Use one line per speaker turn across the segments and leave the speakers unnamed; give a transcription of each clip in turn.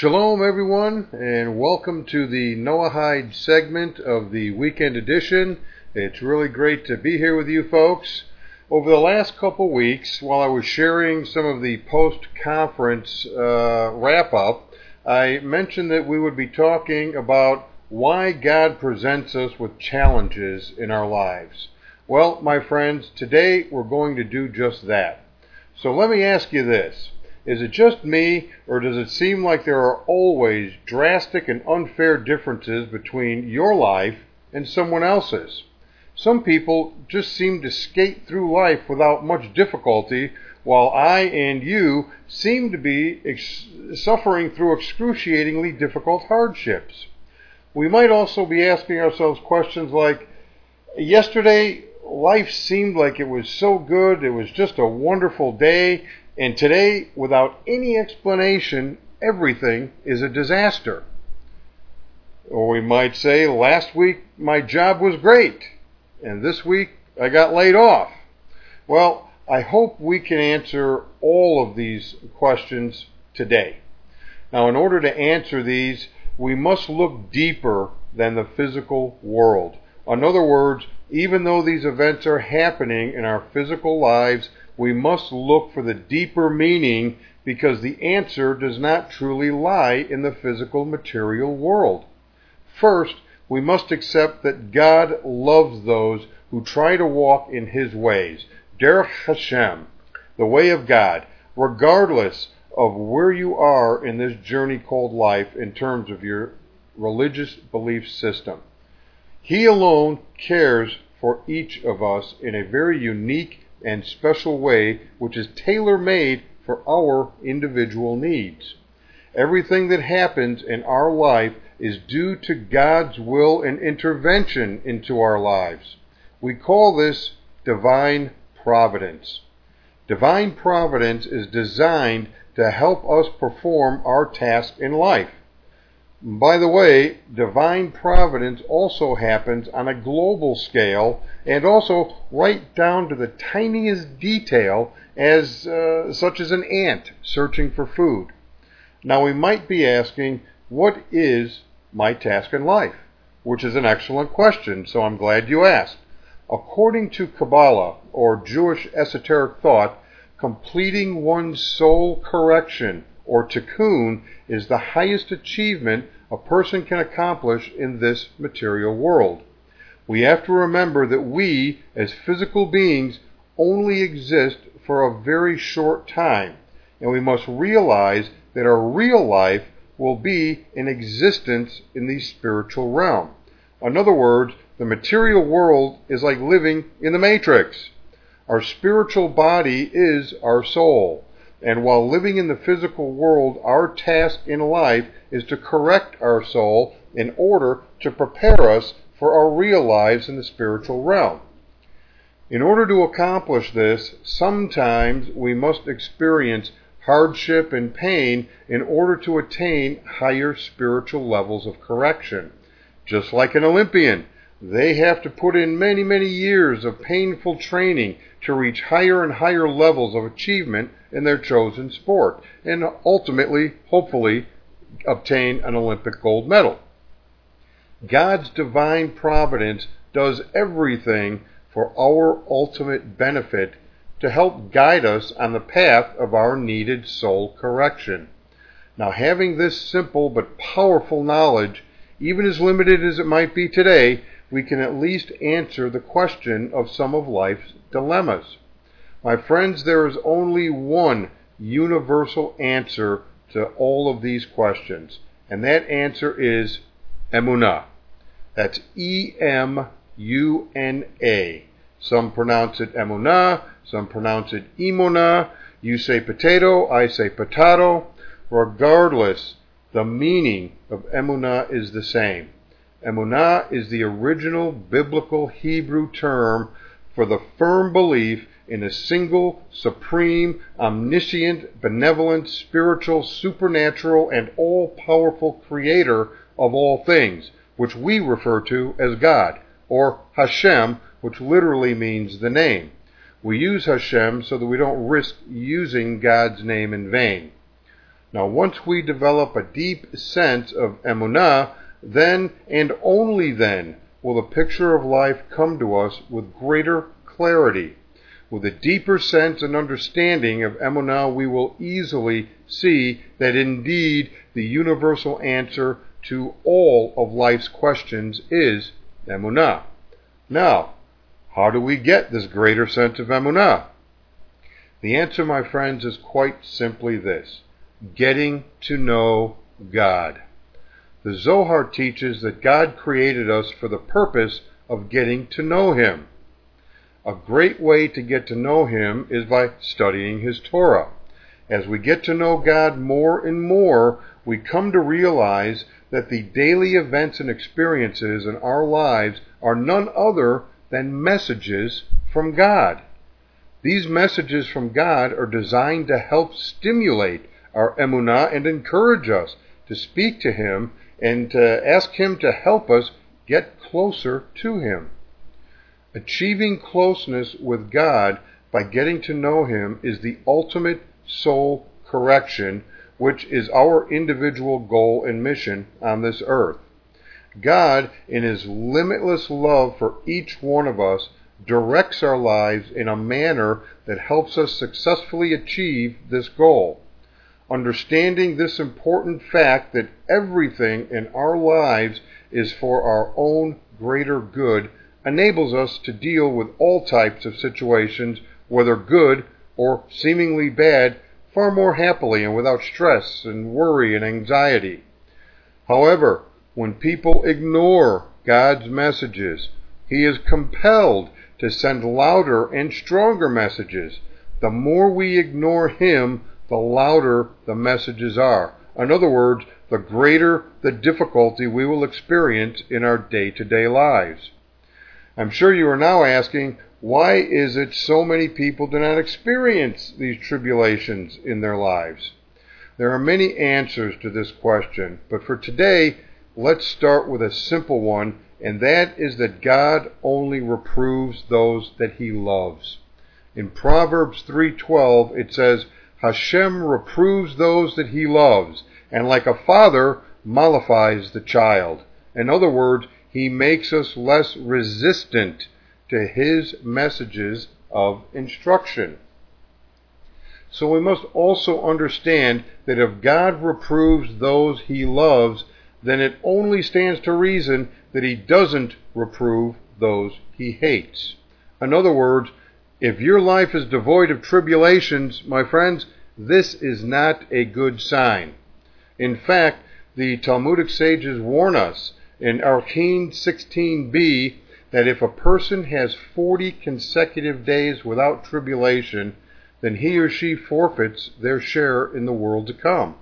Shalom, everyone, and welcome to the Noahide segment of the weekend edition. It's really great to be here with you folks. Over the last couple weeks, while I was sharing some of the post conference uh, wrap up, I mentioned that we would be talking about why God presents us with challenges in our lives. Well, my friends, today we're going to do just that. So let me ask you this. Is it just me, or does it seem like there are always drastic and unfair differences between your life and someone else's? Some people just seem to skate through life without much difficulty, while I and you seem to be ex- suffering through excruciatingly difficult hardships. We might also be asking ourselves questions like, yesterday life seemed like it was so good, it was just a wonderful day, and today, without any explanation, everything is a disaster. Or we might say, last week my job was great, and this week I got laid off. Well, I hope we can answer all of these questions today. Now, in order to answer these, we must look deeper than the physical world. In other words, even though these events are happening in our physical lives, we must look for the deeper meaning because the answer does not truly lie in the physical material world. First, we must accept that God loves those who try to walk in His ways, Derech Hashem, the way of God, regardless of where you are in this journey called life in terms of your religious belief system. He alone cares for each of us in a very unique and special way which is tailor made for our individual needs. Everything that happens in our life is due to God's will and intervention into our lives. We call this divine providence. Divine providence is designed to help us perform our task in life. By the way, divine providence also happens on a global scale and also right down to the tiniest detail as uh, such as an ant searching for food. Now we might be asking, what is my task in life? Which is an excellent question, so I'm glad you asked. According to Kabbalah, or Jewish esoteric thought, completing one's soul correction or tikkun is the highest achievement a person can accomplish in this material world. We have to remember that we, as physical beings, only exist for a very short time, and we must realize that our real life will be in existence in the spiritual realm. In other words, the material world is like living in the matrix. Our spiritual body is our soul. And while living in the physical world, our task in life is to correct our soul in order to prepare us for our real lives in the spiritual realm. In order to accomplish this, sometimes we must experience hardship and pain in order to attain higher spiritual levels of correction. Just like an Olympian, they have to put in many, many years of painful training to reach higher and higher levels of achievement in their chosen sport and ultimately, hopefully, obtain an Olympic gold medal. God's divine providence does everything for our ultimate benefit to help guide us on the path of our needed soul correction. Now, having this simple but powerful knowledge, even as limited as it might be today, we can at least answer the question of some of life's dilemmas. My friends, there is only one universal answer to all of these questions, and that answer is emunah. That's E M U N A. Some pronounce it emunah, some pronounce it imona. You say potato, I say potato. Regardless, the meaning of emunah is the same. Emunah is the original biblical Hebrew term for the firm belief in a single, supreme, omniscient, benevolent, spiritual, supernatural, and all powerful creator of all things, which we refer to as God, or Hashem, which literally means the name. We use Hashem so that we don't risk using God's name in vain. Now, once we develop a deep sense of emunah, then and only then will the picture of life come to us with greater clarity. With a deeper sense and understanding of emunah, we will easily see that indeed the universal answer to all of life's questions is emunah. Now, how do we get this greater sense of emunah? The answer, my friends, is quite simply this getting to know God. The Zohar teaches that God created us for the purpose of getting to know Him. A great way to get to know Him is by studying His Torah. As we get to know God more and more, we come to realize that the daily events and experiences in our lives are none other than messages from God. These messages from God are designed to help stimulate our emunah and encourage us to speak to Him and to ask Him to help us get closer to Him. Achieving closeness with God by getting to know Him is the ultimate soul correction, which is our individual goal and mission on this earth. God, in His limitless love for each one of us, directs our lives in a manner that helps us successfully achieve this goal. Understanding this important fact that everything in our lives is for our own greater good enables us to deal with all types of situations, whether good or seemingly bad, far more happily and without stress and worry and anxiety. However, when people ignore God's messages, He is compelled to send louder and stronger messages. The more we ignore Him, the louder the messages are. In other words, the greater the difficulty we will experience in our day to day lives. I'm sure you are now asking, why is it so many people do not experience these tribulations in their lives? There are many answers to this question, but for today, let's start with a simple one, and that is that God only reproves those that he loves. In Proverbs 3:12 it says, Hashem reproves those that he loves, and like a father mollifies the child. In other words, he makes us less resistant to his messages of instruction. So we must also understand that if God reproves those he loves, then it only stands to reason that he doesn't reprove those he hates. In other words, if your life is devoid of tribulations, my friends, this is not a good sign. In fact, the Talmudic sages warn us in Arakhin 16b that if a person has 40 consecutive days without tribulation, then he or she forfeits their share in the world to come.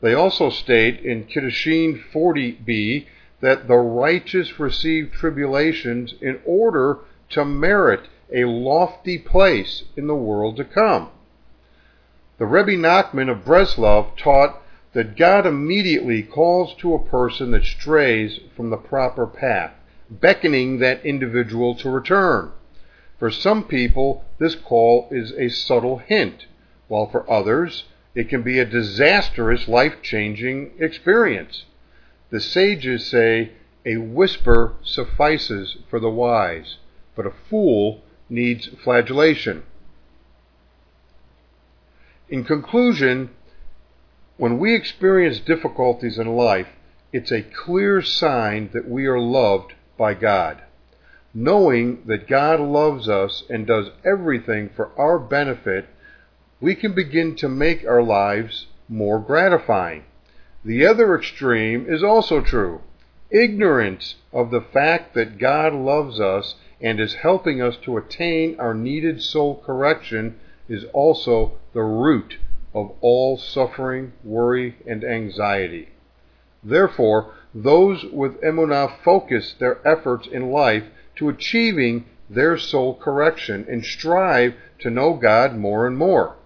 They also state in Kiddushin 40b that the righteous receive tribulations in order to merit a lofty place in the world to come. The Rebbe Nachman of Breslov taught that God immediately calls to a person that strays from the proper path, beckoning that individual to return. For some people, this call is a subtle hint, while for others, it can be a disastrous, life changing experience. The sages say, a whisper suffices for the wise, but a fool needs flagellation. In conclusion, when we experience difficulties in life, it's a clear sign that we are loved by God. Knowing that God loves us and does everything for our benefit, we can begin to make our lives more gratifying. The other extreme is also true. Ignorance of the fact that God loves us and is helping us to attain our needed soul correction is also the root of all suffering, worry, and anxiety. Therefore, those with emunah focus their efforts in life to achieving their soul correction and strive to know God more and more.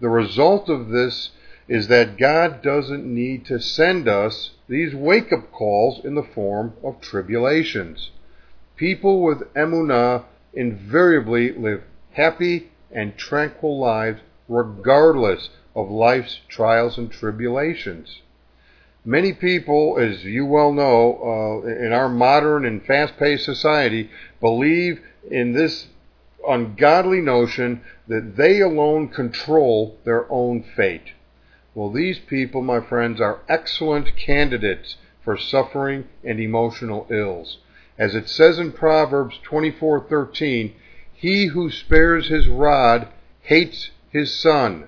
The result of this is that God doesn't need to send us these wake up calls in the form of tribulations. People with emunah invariably live happy and tranquil lives regardless of life's trials and tribulations. Many people, as you well know, uh, in our modern and fast paced society, believe in this ungodly notion that they alone control their own fate. Well, these people, my friends, are excellent candidates for suffering and emotional ills. As it says in Proverbs 24:13, he who spares his rod hates his son,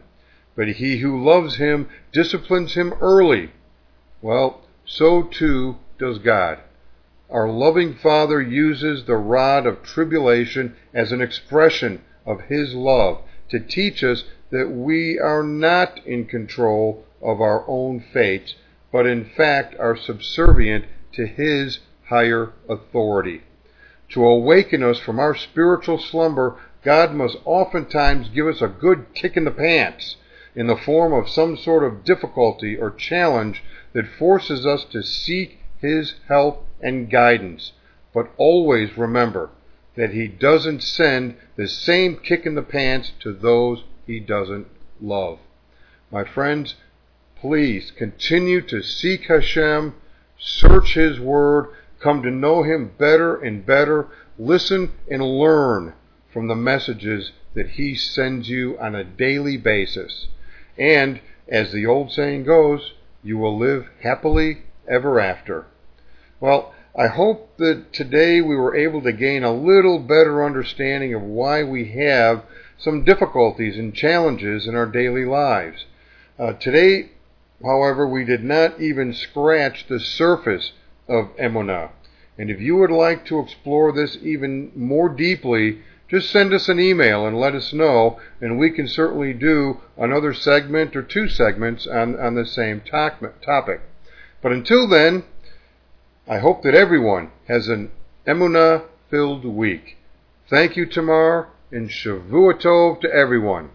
but he who loves him disciplines him early. Well, so too does God. Our loving Father uses the rod of tribulation as an expression of His love to teach us that we are not in control of our own fates, but in fact are subservient to His higher authority. To awaken us from our spiritual slumber, God must oftentimes give us a good kick in the pants in the form of some sort of difficulty or challenge that forces us to seek His help and guidance. But always remember that He doesn't send the same kick in the pants to those He doesn't love. My friends, please continue to seek Hashem, search His Word, come to know Him better and better, listen and learn from the messages that He sends you on a daily basis. And, as the old saying goes, you will live happily ever after. Well, I hope that today we were able to gain a little better understanding of why we have some difficulties and challenges in our daily lives. Uh, today, however, we did not even scratch the surface of Emunah. And if you would like to explore this even more deeply, just send us an email and let us know, and we can certainly do another segment or two segments on, on the same topic. But until then, I hope that everyone has an Emunah filled week. Thank you, Tamar, and Shavua Tov to everyone.